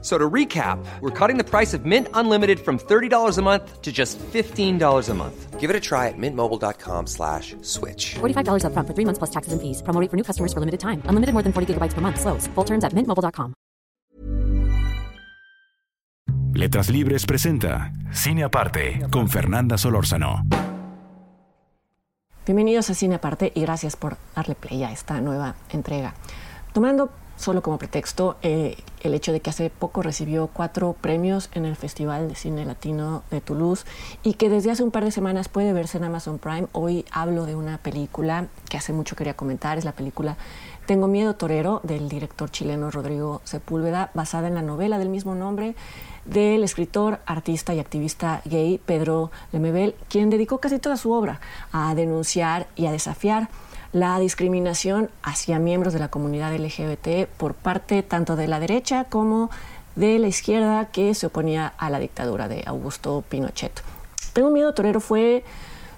So to recap, we're cutting the price of Mint Unlimited from $30 a month to just $15 a month. Give it a try at mintmobile.com slash switch. $45 upfront for three months plus taxes and fees. Promo rate for new customers for limited time. Unlimited more than 40 gigabytes per month. Slows. Full terms at mintmobile.com. Letras Libres presenta Cine Aparte con Fernanda Solórzano. Bienvenidos a Cine Aparte y gracias por darle play a esta nueva entrega. Tomando solo como pretexto eh, el hecho de que hace poco recibió cuatro premios en el Festival de Cine Latino de Toulouse y que desde hace un par de semanas puede verse en Amazon Prime. Hoy hablo de una película que hace mucho quería comentar, es la película Tengo Miedo Torero del director chileno Rodrigo Sepúlveda, basada en la novela del mismo nombre del escritor, artista y activista gay Pedro Lemebel, quien dedicó casi toda su obra a denunciar y a desafiar la discriminación hacia miembros de la comunidad LGBT por parte tanto de la derecha como de la izquierda que se oponía a la dictadura de Augusto Pinochet. Tengo miedo, Torero fue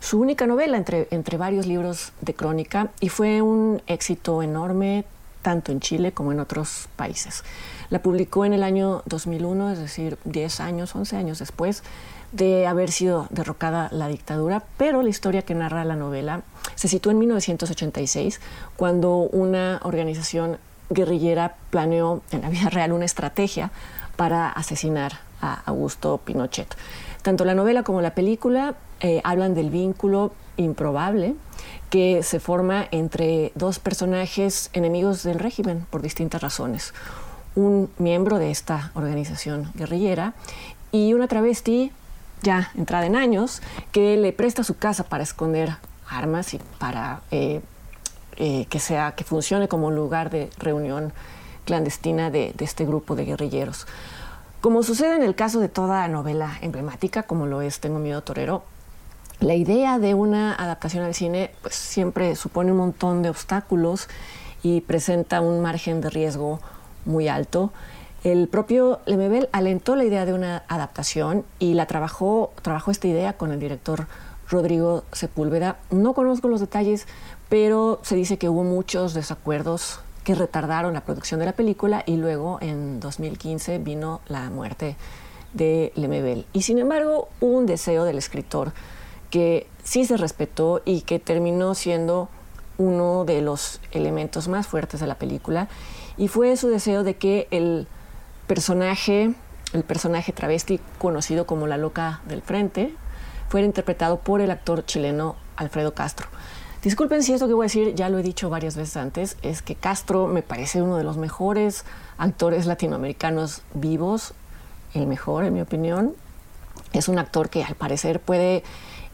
su única novela entre, entre varios libros de crónica y fue un éxito enorme tanto en Chile como en otros países. La publicó en el año 2001, es decir, 10 años, 11 años después de haber sido derrocada la dictadura, pero la historia que narra la novela se sitúa en 1986, cuando una organización guerrillera planeó en la vida real una estrategia para asesinar a Augusto Pinochet. Tanto la novela como la película eh, hablan del vínculo improbable que se forma entre dos personajes enemigos del régimen por distintas razones. Un miembro de esta organización guerrillera y una travesti ya entrada en años, que le presta su casa para esconder armas y para eh, eh, que, sea, que funcione como un lugar de reunión clandestina de, este grupo de guerrilleros. Como sucede en el caso de toda novela emblemática, como lo es Tengo miedo torero, la idea de una adaptación al cine pues, siempre supone un montón de obstáculos y presenta un margen de riesgo muy alto. El propio Lemebel alentó la idea de una adaptación y la trabajó, trabajó esta idea con el director Rodrigo Sepúlveda. No conozco los detalles, pero se dice que hubo muchos desacuerdos que retardaron la producción de la película y luego en 2015 vino la muerte de Lemebel. Y sin embargo un deseo del escritor que sí se respetó y que terminó siendo uno de los elementos más fuertes de la película y fue su deseo de que el personaje, el personaje travesti conocido como la loca del frente, fuera interpretado por el actor chileno Alfredo Castro. Disculpen si esto que voy a decir ya lo he dicho varias veces antes, es que Castro me parece uno de los mejores actores latinoamericanos vivos, el mejor en mi opinión. Es un actor que al parecer puede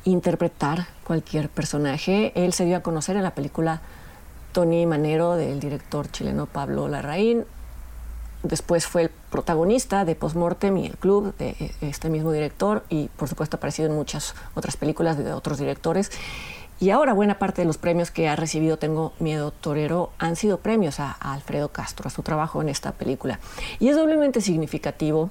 interpretar cualquier personaje. Él se dio a conocer en la película Tony Manero del director chileno Pablo Larraín. Después fue el protagonista de Postmortem y El Club de eh, este mismo director y por supuesto ha aparecido en muchas otras películas de otros directores. Y ahora buena parte de los premios que ha recibido Tengo Miedo Torero han sido premios a, a Alfredo Castro, a su trabajo en esta película. Y es doblemente significativo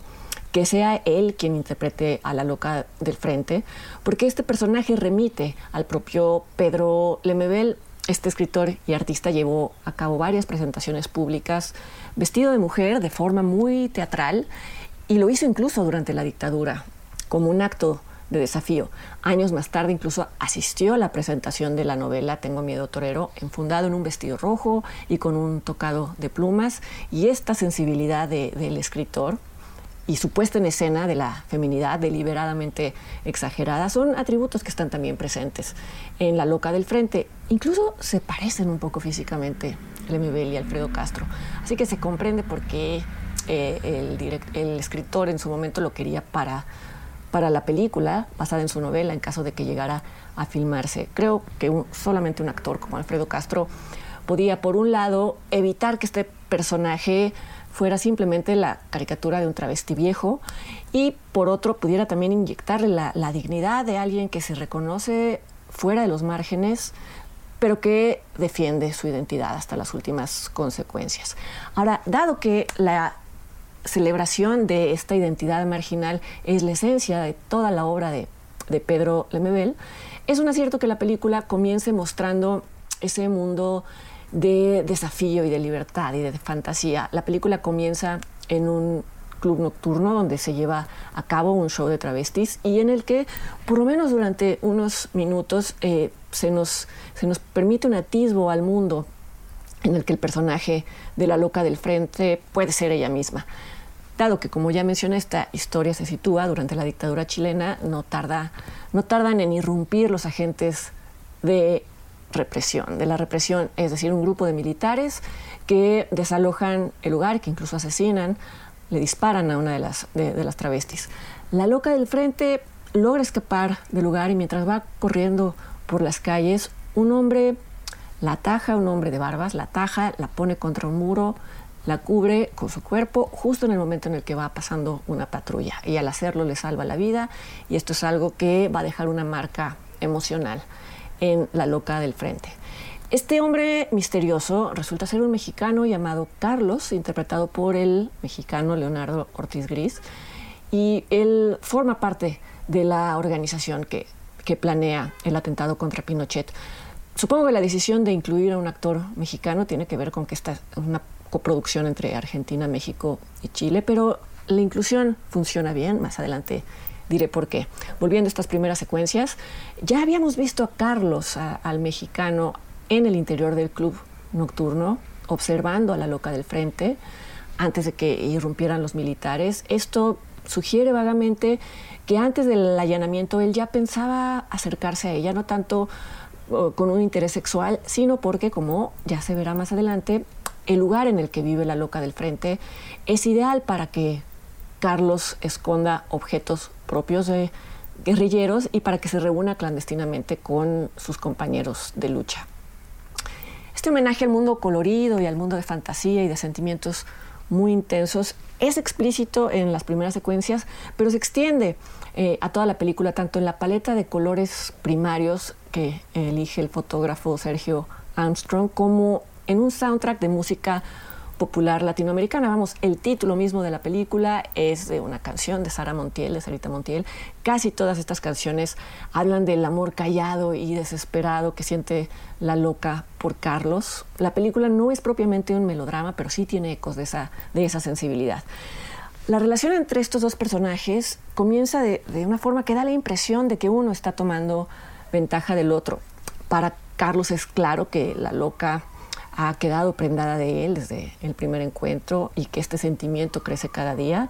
que sea él quien interprete a la loca del frente, porque este personaje remite al propio Pedro Lemebel, este escritor y artista llevó a cabo varias presentaciones públicas vestido de mujer de forma muy teatral y lo hizo incluso durante la dictadura como un acto de desafío. Años más tarde incluso asistió a la presentación de la novela Tengo miedo torero, enfundado en un vestido rojo y con un tocado de plumas. Y esta sensibilidad de, del escritor y su puesta en escena de la feminidad deliberadamente exagerada son atributos que están también presentes en La Loca del Frente. Incluso se parecen un poco físicamente Lemebel y Alfredo Castro. Así que se comprende por qué eh, el, el, escritor en su momento lo quería para, para la película, basada en su novela, en caso de que llegara a filmarse. Creo que solamente un actor como Alfredo Castro podía, por un lado, evitar que este personaje fuera simplemente la caricatura de un travesti viejo y por otro pudiera también inyectarle la, dignidad de alguien que se reconoce fuera de los márgenes, pero que defiende su identidad hasta las últimas consecuencias. Ahora, dado que la celebración de esta identidad marginal es la esencia de toda la obra de, de Pedro Lemebel, es un acierto que la película comience mostrando ese mundo de desafío y de libertad y de fantasía. La película comienza en un club nocturno donde se lleva a cabo un show de travestis y en el que, por lo menos durante unos minutos, eh, se, nos, se nos permite un atisbo al mundo en el que el personaje de la loca del frente puede ser ella misma. Dado que, como ya mencioné, esta historia se sitúa durante la dictadura chilena, no, tarda, no tardan en irrumpir los agentes de represión, de la represión, es decir, un grupo de militares que desalojan el lugar, que incluso asesinan, le disparan a una de las, de, las travestis. La loca del frente logra escapar del lugar y mientras va corriendo por las calles, un hombre la ataja, un hombre de barbas, la ataja, la pone contra un muro, la cubre con su cuerpo justo en el momento en el que va pasando una patrulla. Y al hacerlo le salva la vida y esto es algo que va a dejar una marca emocional en la loca del frente. Este hombre misterioso resulta ser un mexicano llamado Carlos, interpretado por el mexicano Leonardo Ortiz Gris, y él forma parte de la organización que, que planea el atentado contra Pinochet. Supongo que la decisión de incluir a un actor mexicano tiene que ver con que esta es una coproducción entre Argentina, México y Chile, pero la inclusión funciona bien, más adelante diré por qué. Volviendo a estas primeras secuencias, ya habíamos visto a Carlos, al mexicano, en el interior del club nocturno, observando a la loca del frente, antes de que irrumpieran los militares. Esto sugiere vagamente que antes del allanamiento él ya pensaba acercarse a ella, no tanto con un interés sexual, sino porque, como ya se verá más adelante, el lugar en el que vive la loca del frente es ideal para que Carlos esconda objetos propios de guerrilleros y para que se reúna clandestinamente con sus compañeros de lucha. Este homenaje al mundo colorido y al mundo de fantasía y de sentimientos muy intensos es explícito en las primeras secuencias, pero se extiende eh, a toda la película, tanto en la paleta de colores primarios que elige el fotógrafo Sergio Armstrong, como en un soundtrack de música popular latinoamericana. Vamos, el título mismo de la película es de una canción de Sara Montiel, de Sarita Montiel. Casi todas estas canciones hablan del amor callado y desesperado que siente la loca por Carlos. La película no es propiamente un melodrama, pero sí tiene ecos de esa, de esa sensibilidad. La relación entre estos dos personajes comienza de, de una forma que da la impresión de que uno está tomando ventaja del otro. Para Carlos es claro que la loca ha quedado prendada de él desde el primer encuentro y que este sentimiento crece cada día.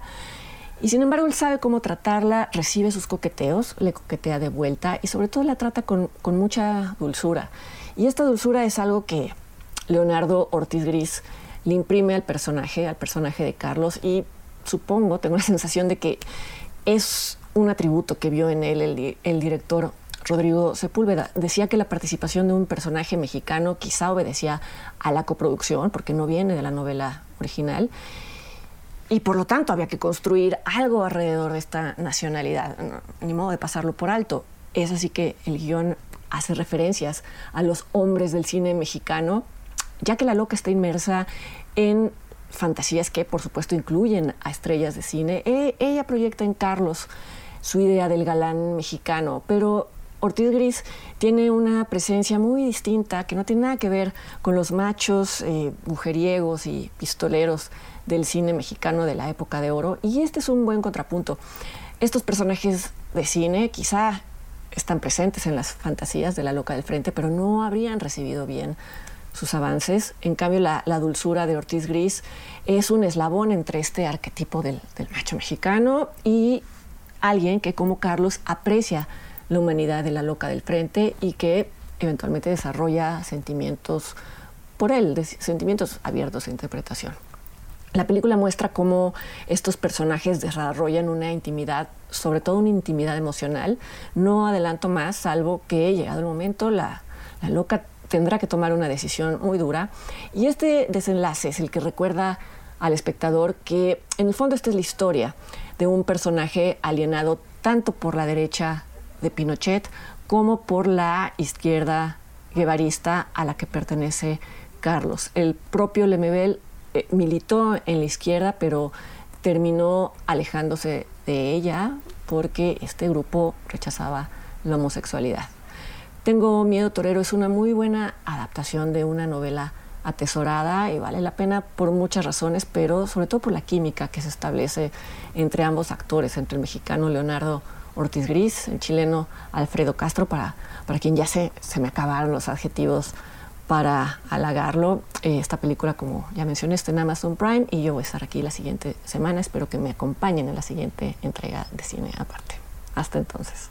Y sin embargo, él sabe cómo tratarla, recibe sus coqueteos, le coquetea de vuelta y sobre todo la trata con, con mucha dulzura. Y esta dulzura es algo que Leonardo Ortiz Gris le imprime al personaje, al personaje de Carlos, y supongo, tengo la sensación de que es un atributo que vio en él el, el director Rodrigo Sepúlveda. Decía que la participación de un personaje mexicano quizá obedecía a la coproducción, porque no viene de la novela original, y por lo tanto había que construir algo alrededor de esta nacionalidad, ni modo de pasarlo por alto. Es así que el guion hace referencias a los hombres del cine mexicano, ya que la loca está inmersa en fantasías que por supuesto incluyen a estrellas de cine. E, ella proyecta en Carlos su idea del galán mexicano, pero Ortiz Gris tiene una presencia muy distinta que no tiene nada que ver con los machos eh, mujeriegos y pistoleros del cine mexicano de la época de oro. Y este es un buen contrapunto. Estos personajes de cine quizá están presentes en las fantasías de la loca del frente, pero no habrían recibido bien sus avances. En cambio, la, dulzura de Ortiz Gris es un eslabón entre este arquetipo del macho mexicano y alguien que, como Carlos, aprecia la humanidad de la loca del frente y que eventualmente desarrolla sentimientos por él, sentimientos abiertos a interpretación. La película muestra cómo estos personajes desarrollan una intimidad, sobre todo una intimidad emocional. No adelanto más, salvo que llegado el momento la, la loca tendrá que tomar una decisión muy dura. Y este desenlace es el que recuerda al espectador que en el fondo esta es la historia de un personaje alienado tanto por la derecha de Pinochet como por la izquierda guevarista a la que pertenece Carlos. El propio Lemebel eh, militó en la izquierda, pero terminó alejándose de ella porque este grupo rechazaba la homosexualidad. Tengo Miedo Torero es una muy buena adaptación de una novela atesorada y vale la pena por muchas razones, pero sobre todo por la química que se establece entre ambos actores, entre el mexicano Leonardo Ortiz Gris, el chileno Alfredo Castro, para, para quien ya se, se me acabaron los adjetivos para halagarlo. Eh, esta película, como ya mencioné, está en Amazon Prime y yo voy a estar aquí la siguiente semana. Espero que me acompañen en la siguiente entrega de cine aparte. Hasta entonces.